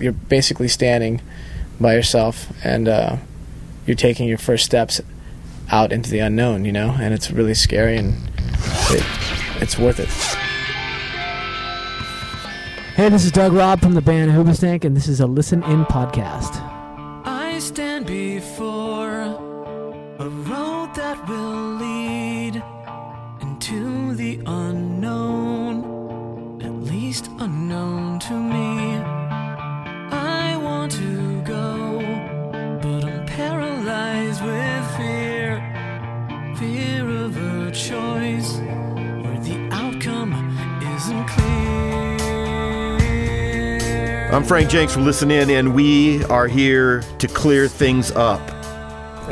you're basically standing by yourself and uh, you're taking your first steps out into the unknown, you know, and it's really scary and it, it's worth it. Hey, this is Doug Robb from the band Hoobastank, and this is a Listen In podcast. I stand before a road that will a choice where the outcome isn't clear. I'm Frank Jenks from Listen In, and we are here to clear things up.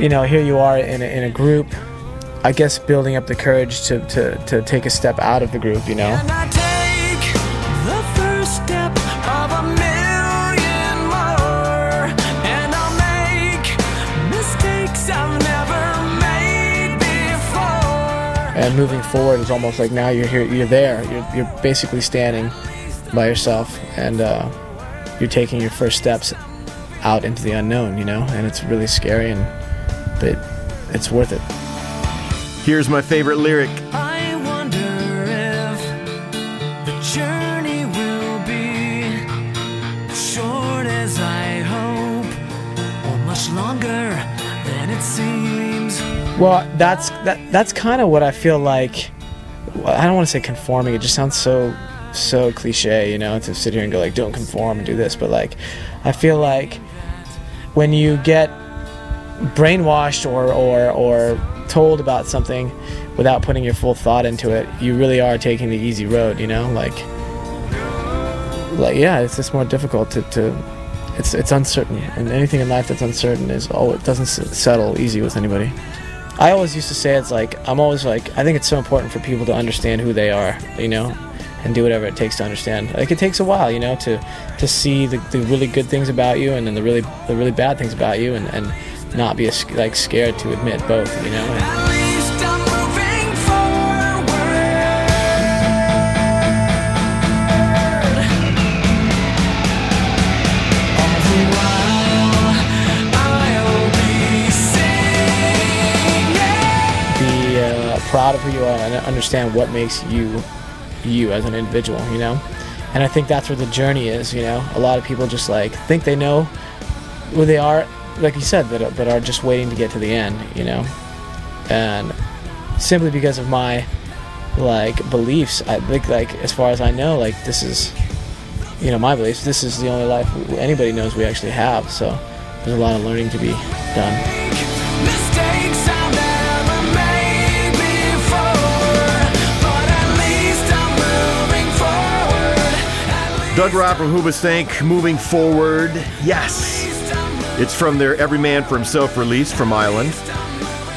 You know, here you are in a, in a group, I guess building up the courage to, to, to take a step out of the group, you know. And moving forward is almost like now you're here you're there. You're, you're basically standing by yourself and uh, you're taking your first steps out into the unknown you know? And it's really scary and but it's worth it. Here's my favorite lyric. I wonder if the journey will be short as I hope, or much longer than it seems. Well that's that that's kind of what i feel like i don't want to say conforming it just sounds so so cliche you know to sit here and go like don't conform and do this but like i feel like when you get brainwashed or or or told about something without putting your full thought into it you really are taking the easy road you know like like yeah it's just more difficult to, to it's it's uncertain and anything in life that's uncertain is oh it doesn't s- settle easy with anybody. I always used to say it's like i'm always like i think it's so important for people to understand who they are you know and do whatever it takes to understand. Like it takes a while you know to to see the, the really good things about you and then the really the really bad things about you and, and not be a, like scared to admit both you know and, of who you are and understand what makes you you as an individual you know? And i think that's where the journey is you know? A lot of people just like think they know who they are like you said but, but are just waiting to get to the end you know? And simply because of my like beliefs i think like as far as i know like this is you know my beliefs this is the only life anybody knows we actually have so there's a lot of learning to be done Doug Robb from Hoobastank, moving forward. Yes, it's from their Every Man for Himself release from Island.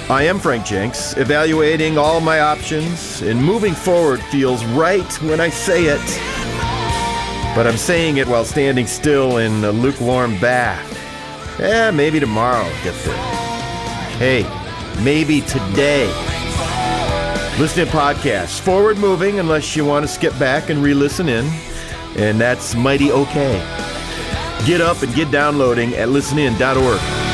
I am Frank Jenks, evaluating all my options, and moving forward feels right when I say it. But I'm saying it while standing still in a lukewarm bath. Eh, maybe tomorrow I'll get there. Hey, maybe today. Listen to podcasts, forward moving unless you want to skip back and re listen in, and that's mighty okay. Get up and get downloading at listenin.org.